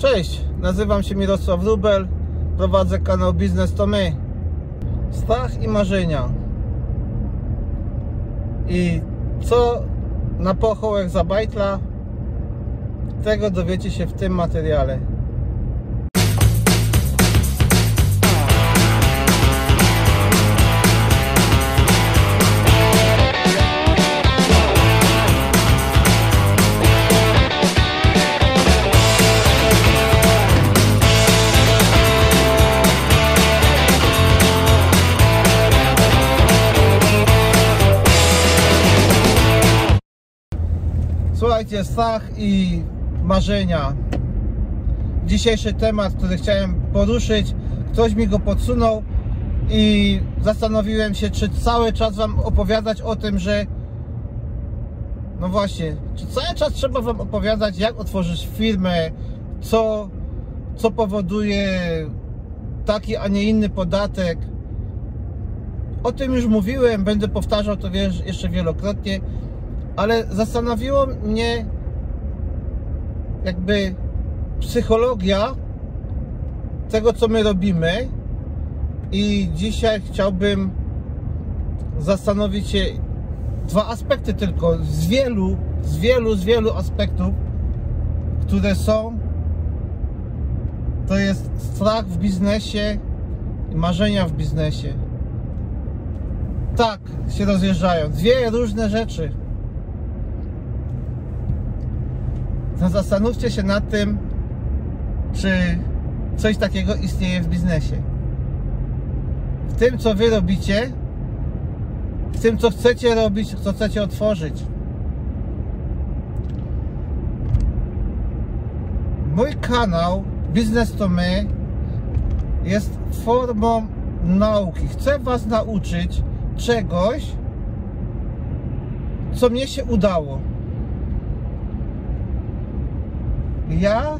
Cześć, nazywam się Mirosław Rubel, prowadzę kanał Biznes to My. Strach i marzenia. I co na pochołek za bajtla, tego dowiecie się w tym materiale. Słuchajcie, strach i marzenia. Dzisiejszy temat, który chciałem poruszyć, ktoś mi go podsunął i zastanowiłem się, czy cały czas Wam opowiadać o tym, że no właśnie, czy cały czas trzeba Wam opowiadać, jak otworzyć firmę, co, co powoduje taki, a nie inny podatek. O tym już mówiłem, będę powtarzał to jeszcze wielokrotnie ale zastanowiło mnie jakby psychologia tego, co my robimy i dzisiaj chciałbym zastanowić się dwa aspekty tylko z wielu, z wielu, z wielu aspektów, które są to jest strach w biznesie i marzenia w biznesie. Tak się rozjeżdżają. Dwie różne rzeczy. To zastanówcie się nad tym, czy coś takiego istnieje w biznesie. W tym, co wy robicie, w tym, co chcecie robić, co chcecie otworzyć. Mój kanał Biznes to My jest formą nauki. Chcę Was nauczyć czegoś, co mnie się udało ja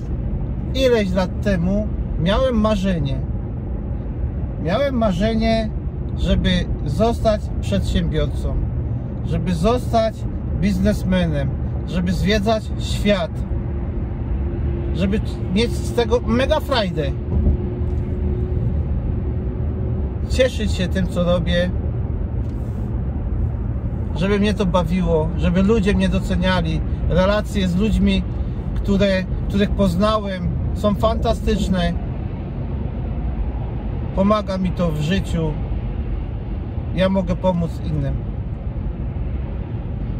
ileś lat temu miałem marzenie. Miałem marzenie, żeby zostać przedsiębiorcą, żeby zostać biznesmenem, żeby zwiedzać świat, żeby mieć z tego mega frajdę. Cieszyć się tym, co robię, żeby mnie to bawiło, żeby ludzie mnie doceniali, relacje z ludźmi, które których poznałem, są fantastyczne. Pomaga mi to w życiu. Ja mogę pomóc innym.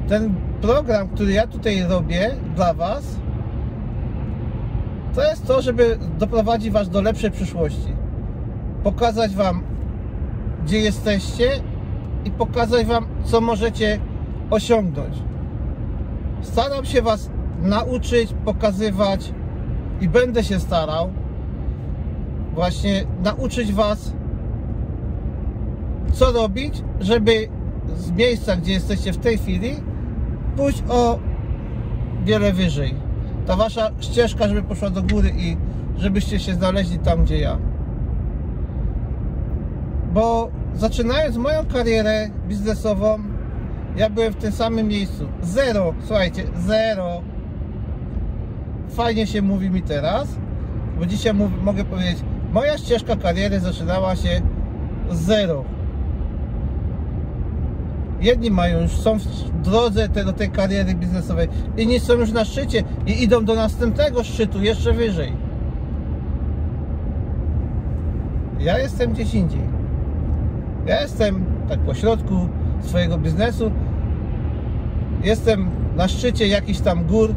Ten program, który ja tutaj robię dla Was, to jest to, żeby doprowadzić Was do lepszej przyszłości. Pokazać Wam, gdzie jesteście i pokazać Wam, co możecie osiągnąć. Staram się Was nauczyć, pokazywać i będę się starał właśnie nauczyć Was, co robić, żeby z miejsca, gdzie jesteście w tej chwili, pójść o wiele wyżej. Ta Wasza ścieżka, żeby poszła do góry i żebyście się znaleźli tam, gdzie ja. Bo zaczynając moją karierę biznesową, ja byłem w tym samym miejscu. Zero, słuchajcie, zero fajnie się mówi mi teraz, bo dzisiaj mogę powiedzieć, moja ścieżka kariery zaczynała się z zero. Jedni mają już, są w drodze te, do tej kariery biznesowej, inni są już na szczycie i idą do następnego szczytu, jeszcze wyżej. Ja jestem gdzieś indziej. Ja jestem tak po środku swojego biznesu. Jestem na szczycie jakichś tam gór,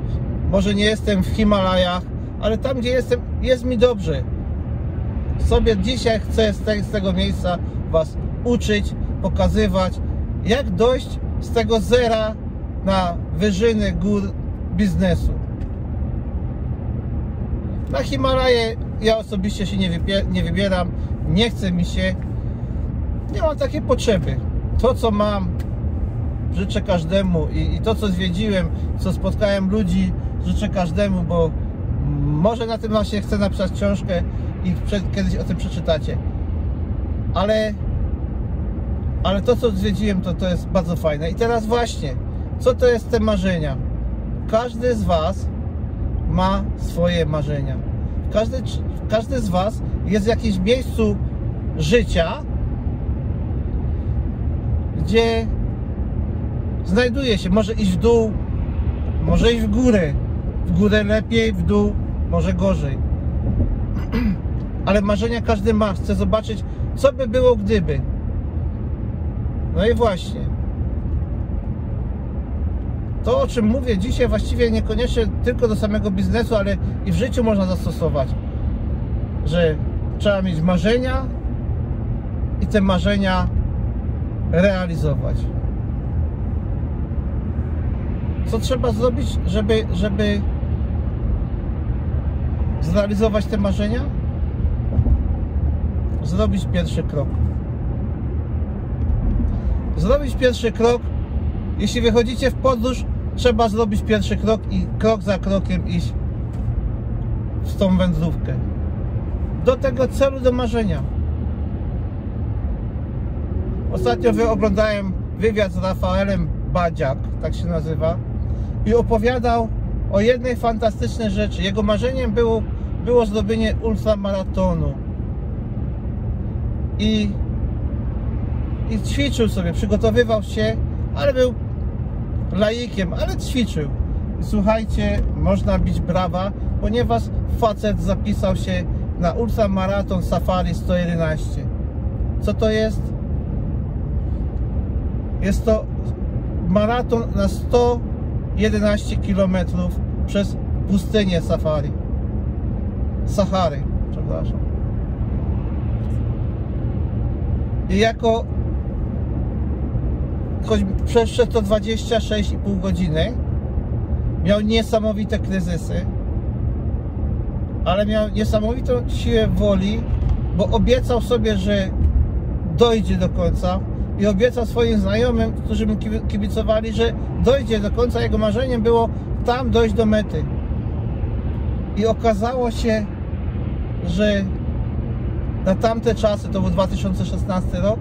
może nie jestem w Himalajach, ale tam gdzie jestem, jest mi dobrze. Sobie dzisiaj chcę z tego miejsca Was uczyć, pokazywać, jak dojść z tego zera na wyżyny gór biznesu. Na Himalaje ja osobiście się nie, nie wybieram, nie chce mi się, nie mam takiej potrzeby. To co mam, życzę każdemu i, i to co zwiedziłem, co spotkałem ludzi, życzę każdemu, bo może na tym właśnie chcę napisać książkę i kiedyś o tym przeczytacie. Ale, ale to, co zwiedziłem, to, to jest bardzo fajne. I teraz właśnie, co to jest te marzenia? Każdy z Was ma swoje marzenia. Każdy, każdy z Was jest w jakimś miejscu życia, gdzie znajduje się. Może iść w dół, może iść w górę. W górę lepiej, w dół może gorzej. Ale marzenia każdy ma. Chce zobaczyć, co by było gdyby. No i właśnie. To, o czym mówię dzisiaj, właściwie niekoniecznie tylko do samego biznesu, ale i w życiu można zastosować. Że trzeba mieć marzenia i te marzenia realizować. Co trzeba zrobić, żeby, żeby zrealizować te marzenia? Zrobić pierwszy krok. Zrobić pierwszy krok. Jeśli wychodzicie w podróż, trzeba zrobić pierwszy krok i krok za krokiem iść w tą wędrówkę. Do tego celu, do marzenia. Ostatnio wyoglądałem wywiad z Rafaelem Badziak, tak się nazywa, i opowiadał o jednej fantastycznej rzeczy. Jego marzeniem było, było zrobienie ultramaratonu. I, I ćwiczył sobie, przygotowywał się, ale był laikiem, ale ćwiczył. Słuchajcie, można bić brawa, ponieważ facet zapisał się na ultramaraton Safari 111. Co to jest? Jest to maraton na 111 km przez pustynię Safari. Sahary, przepraszam. I jako choć przeszedł to 26,5 godziny, miał niesamowite kryzysy, ale miał niesamowitą siłę woli, bo obiecał sobie, że dojdzie do końca i obiecał swoim znajomym, którzy mu kibicowali, że dojdzie do końca. Jego marzeniem było tam dojść do mety. I okazało się, że na tamte czasy, to był 2016 rok,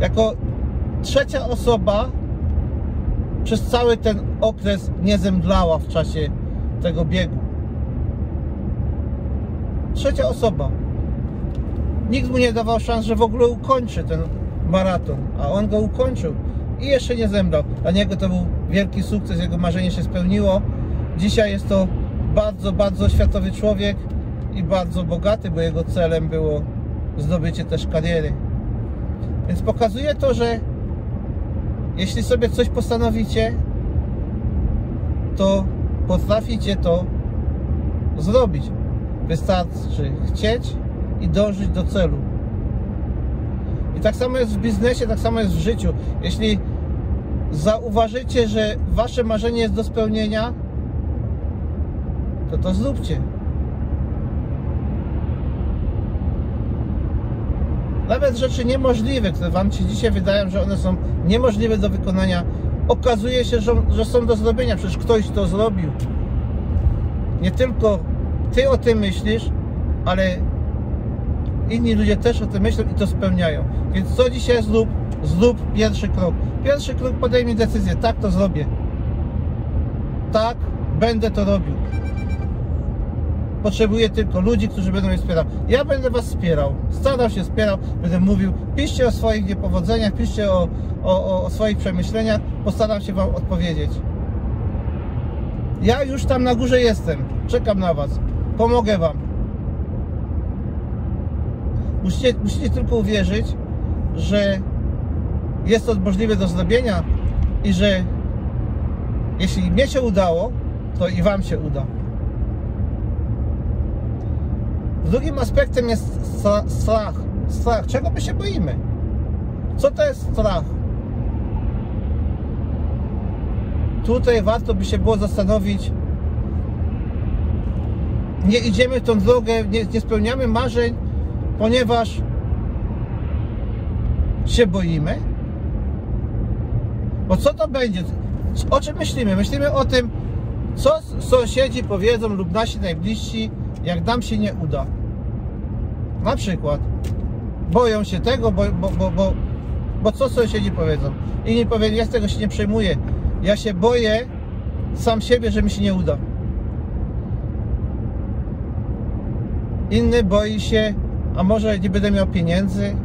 jako trzecia osoba przez cały ten okres nie zemdlała w czasie tego biegu. Trzecia osoba. Nikt mu nie dawał szans, że w ogóle ukończy ten maraton, a on go ukończył i jeszcze nie zemdlał. Dla niego to był wielki sukces, jego marzenie się spełniło. Dzisiaj jest to bardzo, bardzo światowy człowiek i bardzo bogaty, bo jego celem było zdobycie też kariery. Więc pokazuje to, że jeśli sobie coś postanowicie, to potraficie to zrobić. Wystarczy chcieć i dążyć do celu. I tak samo jest w biznesie, tak samo jest w życiu. Jeśli zauważycie, że wasze marzenie jest do spełnienia, to to zróbcie. Nawet rzeczy niemożliwe, które Wam się dzisiaj wydają, że one są niemożliwe do wykonania, okazuje się, że, że są do zrobienia. Przecież ktoś to zrobił. Nie tylko Ty o tym myślisz, ale inni ludzie też o tym myślą i to spełniają. Więc co dzisiaj zrób? Zrób pierwszy krok. Pierwszy krok podejmij decyzję. Tak to zrobię. Tak, będę to robił. Potrzebuję tylko ludzi, którzy będą mnie wspierać. Ja będę Was wspierał, starał się wspierał, będę mówił, piszcie o swoich niepowodzeniach, piszcie o, o, o swoich przemyśleniach, postaram się Wam odpowiedzieć. Ja już tam na górze jestem, czekam na Was, pomogę Wam. Musicie, musicie tylko uwierzyć, że jest to możliwe do zrobienia i że jeśli mnie się udało, to i Wam się uda. Drugim aspektem jest strach. Strach. Czego my się boimy? Co to jest strach? Tutaj warto by się było zastanowić. Nie idziemy tą drogę, nie, nie spełniamy marzeń, ponieważ się boimy. Bo co to będzie? O czym myślimy? Myślimy o tym, co sąsiedzi powiedzą lub nasi najbliżsi, jak nam się nie uda. Na przykład boją się tego, bo, bo, bo, bo, bo co sąsiedzi powiedzą. I nie powiem, ja z tego się nie przejmuję. Ja się boję sam siebie, że mi się nie uda. Inny boi się, a może nie będę miał pieniędzy,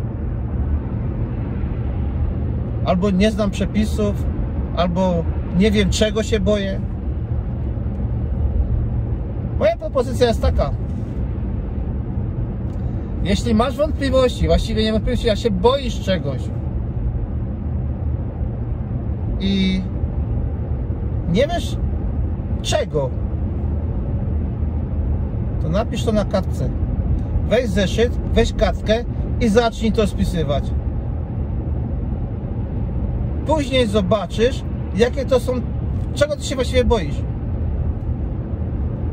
albo nie znam przepisów, albo nie wiem czego się boję. Moja propozycja jest taka. Jeśli masz wątpliwości, właściwie nie wątpliwości, a się boisz czegoś i nie wiesz czego, to napisz to na kartce. Weź zeszyt, weź kartkę i zacznij to spisywać. Później zobaczysz, jakie to są, czego ty się właściwie boisz.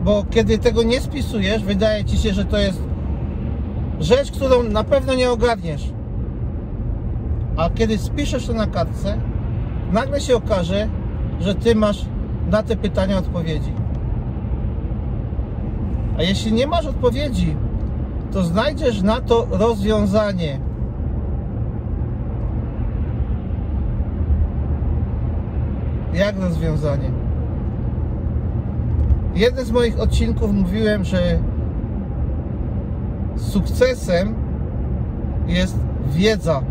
Bo kiedy tego nie spisujesz, wydaje ci się, że to jest rzecz, którą na pewno nie ogarniesz. A kiedy spiszesz to na kartce, nagle się okaże, że ty masz na te pytania odpowiedzi. A jeśli nie masz odpowiedzi, to znajdziesz na to rozwiązanie. Jak rozwiązanie? Jeden z moich odcinków mówiłem, że sukcesem jest wiedza.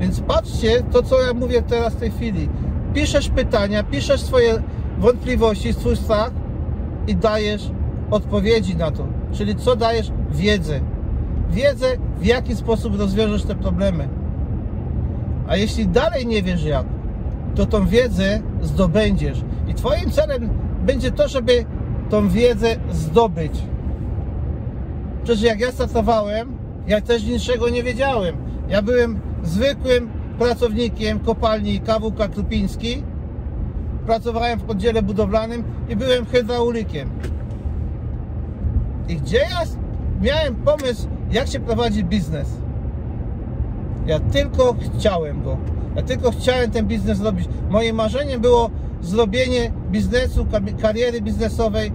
Więc patrzcie to, co ja mówię teraz w tej chwili. Piszesz pytania, piszesz swoje wątpliwości, swój strach i dajesz odpowiedzi na to. Czyli co dajesz? Wiedzę. Wiedzę, w jaki sposób rozwiążesz te problemy. A jeśli dalej nie wiesz jak, to tą wiedzę zdobędziesz. I Twoim celem będzie to, żeby tą wiedzę zdobyć. Przecież jak ja startowałem, ja też niczego nie wiedziałem. Ja byłem zwykłym pracownikiem kopalni KWK Krupiński. Pracowałem w oddziale budowlanym i byłem hydraulikiem. I gdzie ja miałem pomysł, jak się prowadzi biznes? Ja tylko chciałem go. Ja tylko chciałem ten biznes zrobić. Moim marzeniem było zrobienie biznesu, kariery biznesowej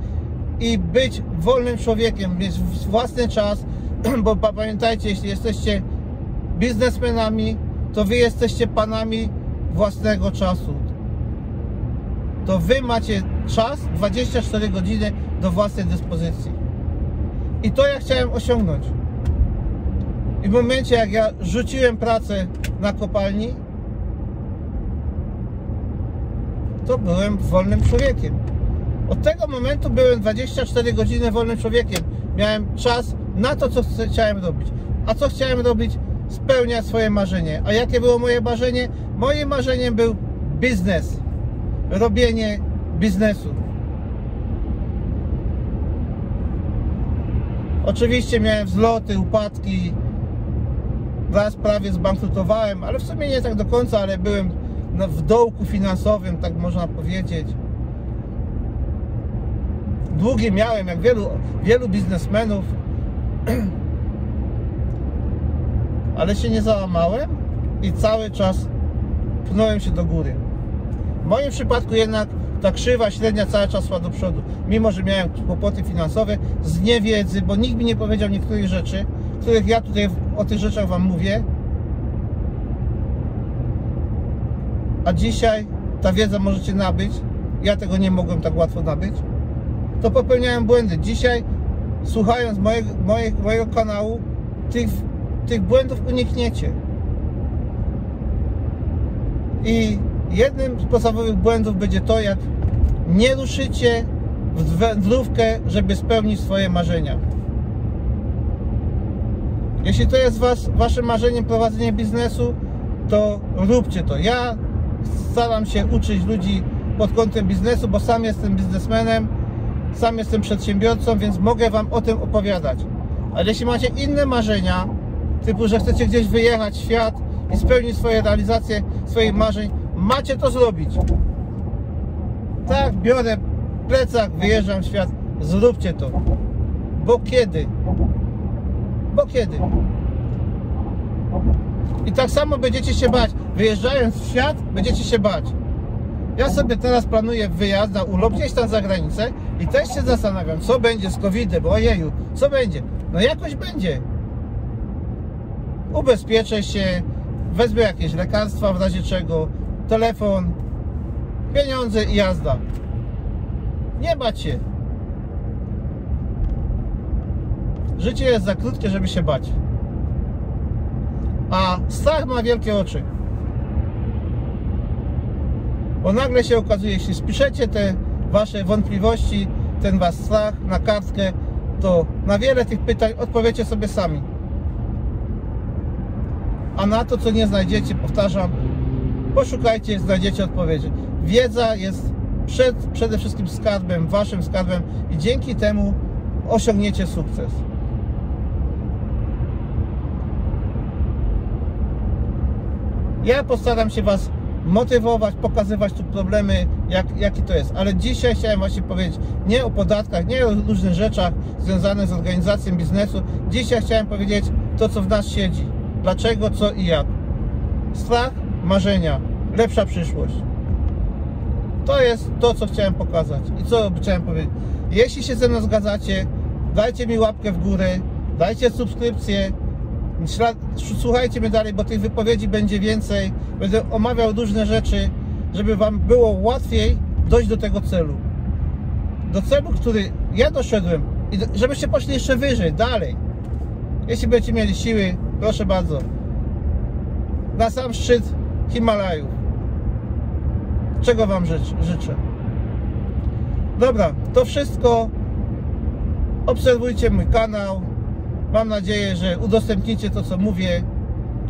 i być wolnym człowiekiem, mieć własny czas, bo pamiętajcie, jeśli jesteście biznesmenami, to wy jesteście panami własnego czasu. To wy macie czas 24 godziny do własnej dyspozycji. I to ja chciałem osiągnąć. I w momencie, jak ja rzuciłem pracę na kopalni, to byłem wolnym człowiekiem. Od tego momentu byłem 24 godziny wolnym człowiekiem. Miałem czas na to, co chciałem robić. A co chciałem robić? Spełniać swoje marzenie. A jakie było moje marzenie? Moim marzeniem był biznes. Robienie biznesu. Oczywiście miałem wzloty, upadki. Raz prawie zbankrutowałem, ale w sumie nie tak do końca, ale byłem w dołku finansowym, tak można powiedzieć. Długi miałem, jak wielu, wielu biznesmenów, ale się nie załamałem i cały czas pchnąłem się do góry. W moim przypadku jednak ta krzywa średnia cały czas szła do przodu. Mimo, że miałem kłopoty finansowe z niewiedzy, bo nikt mi nie powiedział niektórych rzeczy, których ja tutaj o tych rzeczach Wam mówię. A dzisiaj ta wiedza możecie nabyć. Ja tego nie mogłem tak łatwo nabyć. To popełniałem błędy. Dzisiaj, słuchając mojego, mojego, mojego kanału, tych, tych błędów unikniecie. I jednym z podstawowych błędów będzie to, jak nie ruszycie w wędrówkę, żeby spełnić swoje marzenia. Jeśli to jest was, waszym marzeniem prowadzenie biznesu, to róbcie to. Ja staram się uczyć ludzi pod kątem biznesu, bo sam jestem biznesmenem, sam jestem przedsiębiorcą, więc mogę wam o tym opowiadać. Ale jeśli macie inne marzenia, typu, że chcecie gdzieś wyjechać w świat i spełnić swoje realizacje swoich marzeń, macie to zrobić. Tak, biorę plecak, wyjeżdżam w świat. Zróbcie to. Bo kiedy? Bo kiedy? I tak samo będziecie się bać. Wyjeżdżając w świat, będziecie się bać. Ja sobie teraz planuję wyjazd na urlop gdzieś tam za granicę i też się zastanawiam, co będzie z COVID-em, ojeju, co będzie? No jakoś będzie. Ubezpieczę się, wezmę jakieś lekarstwa w razie czego, telefon, pieniądze i jazda. Nie bać się. Życie jest za krótkie, żeby się bać. A strach ma wielkie oczy. Bo nagle się okazuje, jeśli spiszecie te wasze wątpliwości, ten wasz strach na kartkę, to na wiele tych pytań odpowiecie sobie sami. A na to, co nie znajdziecie, powtarzam, poszukajcie, znajdziecie odpowiedzi. Wiedza jest przed, przede wszystkim skarbem, waszym skarbem i dzięki temu osiągniecie sukces. Ja postaram się Was motywować, pokazywać tu problemy, jak, jaki to jest. Ale dzisiaj chciałem właśnie powiedzieć nie o podatkach, nie o różnych rzeczach związanych z organizacją biznesu. Dzisiaj chciałem powiedzieć to, co w nas siedzi. Dlaczego, co i jak. Strach, marzenia, lepsza przyszłość. To jest to, co chciałem pokazać i co chciałem powiedzieć. Jeśli się ze mną zgadzacie, dajcie mi łapkę w górę, dajcie subskrypcję, słuchajcie mnie dalej, bo tych wypowiedzi będzie więcej. Będę omawiał różne rzeczy, żeby Wam było łatwiej dojść do tego celu. Do celu, który ja doszedłem i żebyście poszli jeszcze wyżej, dalej. Jeśli będziecie mieli siły, proszę bardzo. Na sam szczyt Himalajów. Czego Wam życz, życzę. Dobra, to wszystko. Obserwujcie mój kanał. Mam nadzieję, że udostępnicie to, co mówię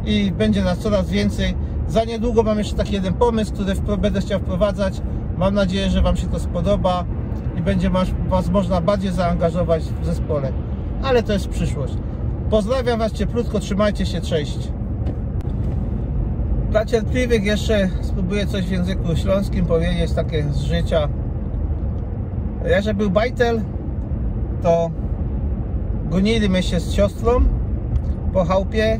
i będzie nas coraz więcej. Za niedługo mam jeszcze taki jeden pomysł, który będę chciał wprowadzać. Mam nadzieję, że Wam się to spodoba i będzie was można bardziej zaangażować w zespole. Ale to jest przyszłość. Pozdrawiam Was cieplutko, trzymajcie się, cześć. Dla cierpliwych jeszcze spróbuję coś w języku śląskim powiedzieć, takie z życia. Ja, że był bajtel, to goniliśmy się z siostrą po chałupie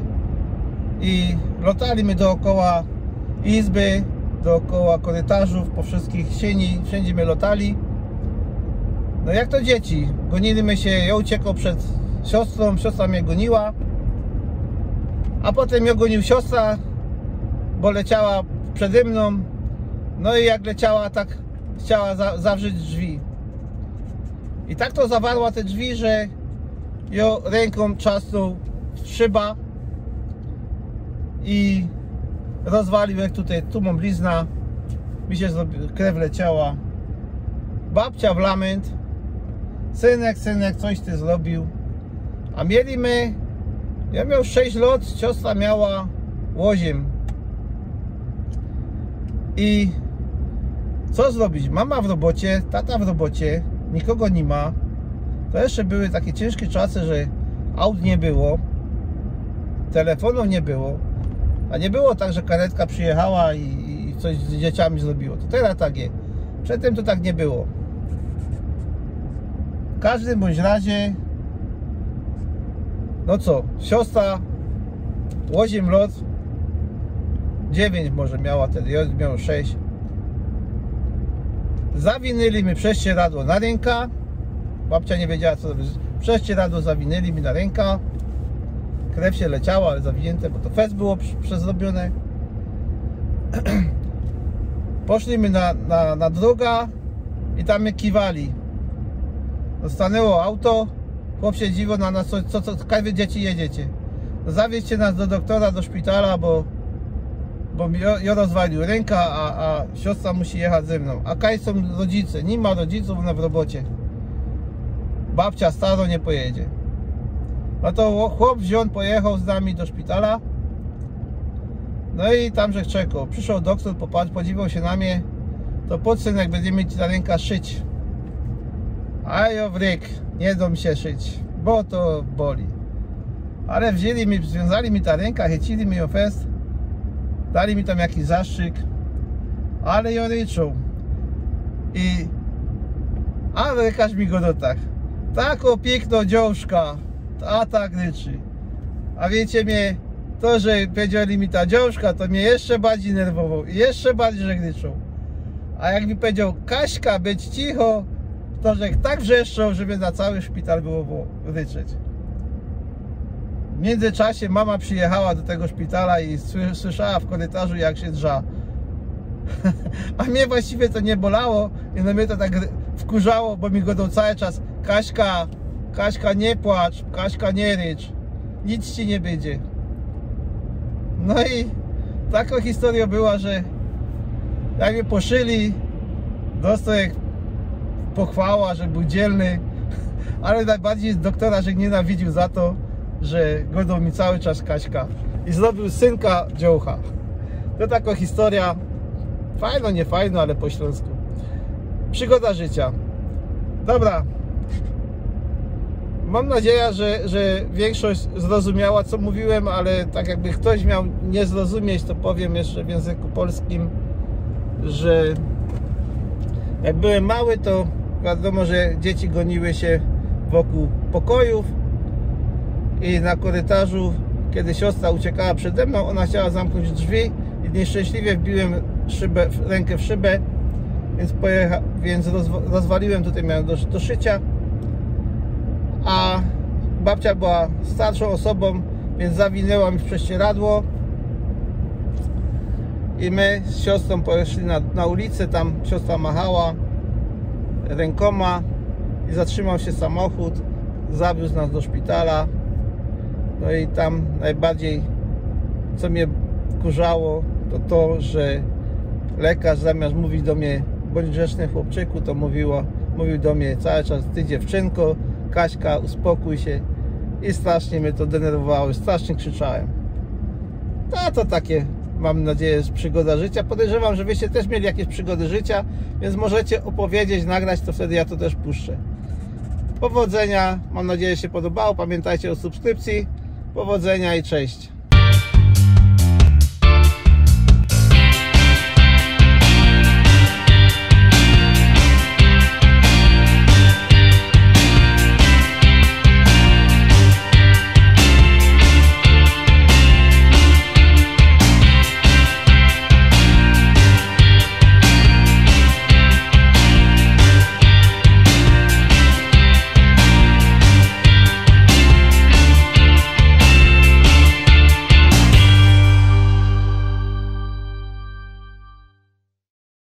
i lotaliśmy dookoła izby, dookoła korytarzów, po wszystkich sieni, wszędzie my lotali. No jak to dzieci, goniliśmy się, ja uciekał przed siostrą, siostra mnie goniła, a potem mnie gonił siostra, bo leciała przede mną, no i jak leciała, tak chciała za, zawrzeć drzwi. I tak to zawarła te drzwi, że ją ręką w szyba i rozwalił jak tutaj, tu mam blizna, mi się zrobi, krew leciała. Babcia w lament, synek, synek, coś ty zrobił. A mieliśmy, ja miał 6 lat, siostra miała 8. I co zrobić? Mama w robocie, tata w robocie, nikogo nie ma. To jeszcze były takie ciężkie czasy, że aut nie było, telefonów nie było, a nie było tak, że karetka przyjechała i, coś z dzieciami zrobiło. To teraz tak jest. Przedtem to tak nie było. W każdym bądź razie, no co, siostra 8 lat, 9 może miała wtedy, ja miał 6. Zawinęli mi prześcieradło na ręka. Babcia nie wiedziała co robić. Prześcieradło zawinęli mi na ręka. Krew się leciała, ale zawinięte, bo to fest było przezrobione. Poszliśmy na, na, na droga i tam mnie kiwali. Stanęło auto, chłop się dziwo na nas, co, co, co, dzieci jedziecie. Zawieźcie nas do doktora, do szpitala, bo bo mi ja rozwalił ręka, a, a siostra musi jechać ze mną. A kaj są rodzice, nie ma rodziców, ona w robocie. Babcia staro nie pojedzie. No to chłop wziął, pojechał z nami do szpitala. No i tam, że czekał. Przyszedł doktor, popatrz, podziwiał się na mnie. To synek będzie mieć ta ręka szyć. A ja wryk, nie dom się szyć, bo to boli. Ale wzięli mi, związali mi ta ręka, chycili mi ją fest. Dali mi tam jakiś zastrzyk, ale ją ryczą. I a lekarz mi go dotak. Taką piękną dziążka, a tak ryczy. A wiecie mnie, to, że powiedzieli mi ta dziążka, to mnie jeszcze bardziej nerwował i jeszcze bardziej że ryczą. A jak mi powiedział Kaśka, być cicho, to że tak wrzeszczą, żeby na cały szpital było ryczeć. W międzyczasie mama przyjechała do tego szpitala i sły- słyszała w korytarzu jak się drża. A mnie właściwie to nie bolało i na mnie to tak wkurzało, bo mi godą cały czas Kaśka, Kaśka nie płacz, Kaśka nie rycz, nic ci nie będzie. No i taka historia była, że jak mnie poszyli, dostał jak pochwała, że był dzielny, ale najbardziej doktora, że nienawidził za to, że godą mi cały czas Kaśka i zrobił synka dziołcha. To taka historia, fajno, nie fajno, ale po śląsku. Przygoda życia. Dobra. Mam nadzieję, że, że większość zrozumiała, co mówiłem, ale tak jakby ktoś miał nie zrozumieć, to powiem jeszcze w języku polskim, że jak byłem mały, to wiadomo, że dzieci goniły się wokół pokojów i na korytarzu, kiedy siostra uciekała przede mną, ona chciała zamknąć drzwi i nieszczęśliwie wbiłem szybę, rękę w szybę, więc, pojecha, więc rozwa- rozwaliłem, tutaj miałem do, do szycia, a babcia była starszą osobą, więc zawinęła mi w prześcieradło i my z siostrą poszli na, na ulicę, tam siostra machała rękoma i zatrzymał się samochód, zawiózł nas do szpitala. No i tam najbardziej, co mnie kurzało, to to, że lekarz zamiast mówić do mnie bądź grzeczny chłopczyku, to mówiło, mówił do mnie cały czas ty dziewczynko, Kaśka, uspokój się. I strasznie mnie to denerwowało, strasznie krzyczałem. No to takie, mam nadzieję, jest przygoda życia. Podejrzewam, że wyście też mieli jakieś przygody życia, więc możecie opowiedzieć, nagrać, to wtedy ja to też puszczę. Powodzenia, mam nadzieję, że się podobało. Pamiętajcie o subskrypcji. Powodzenia i cześć.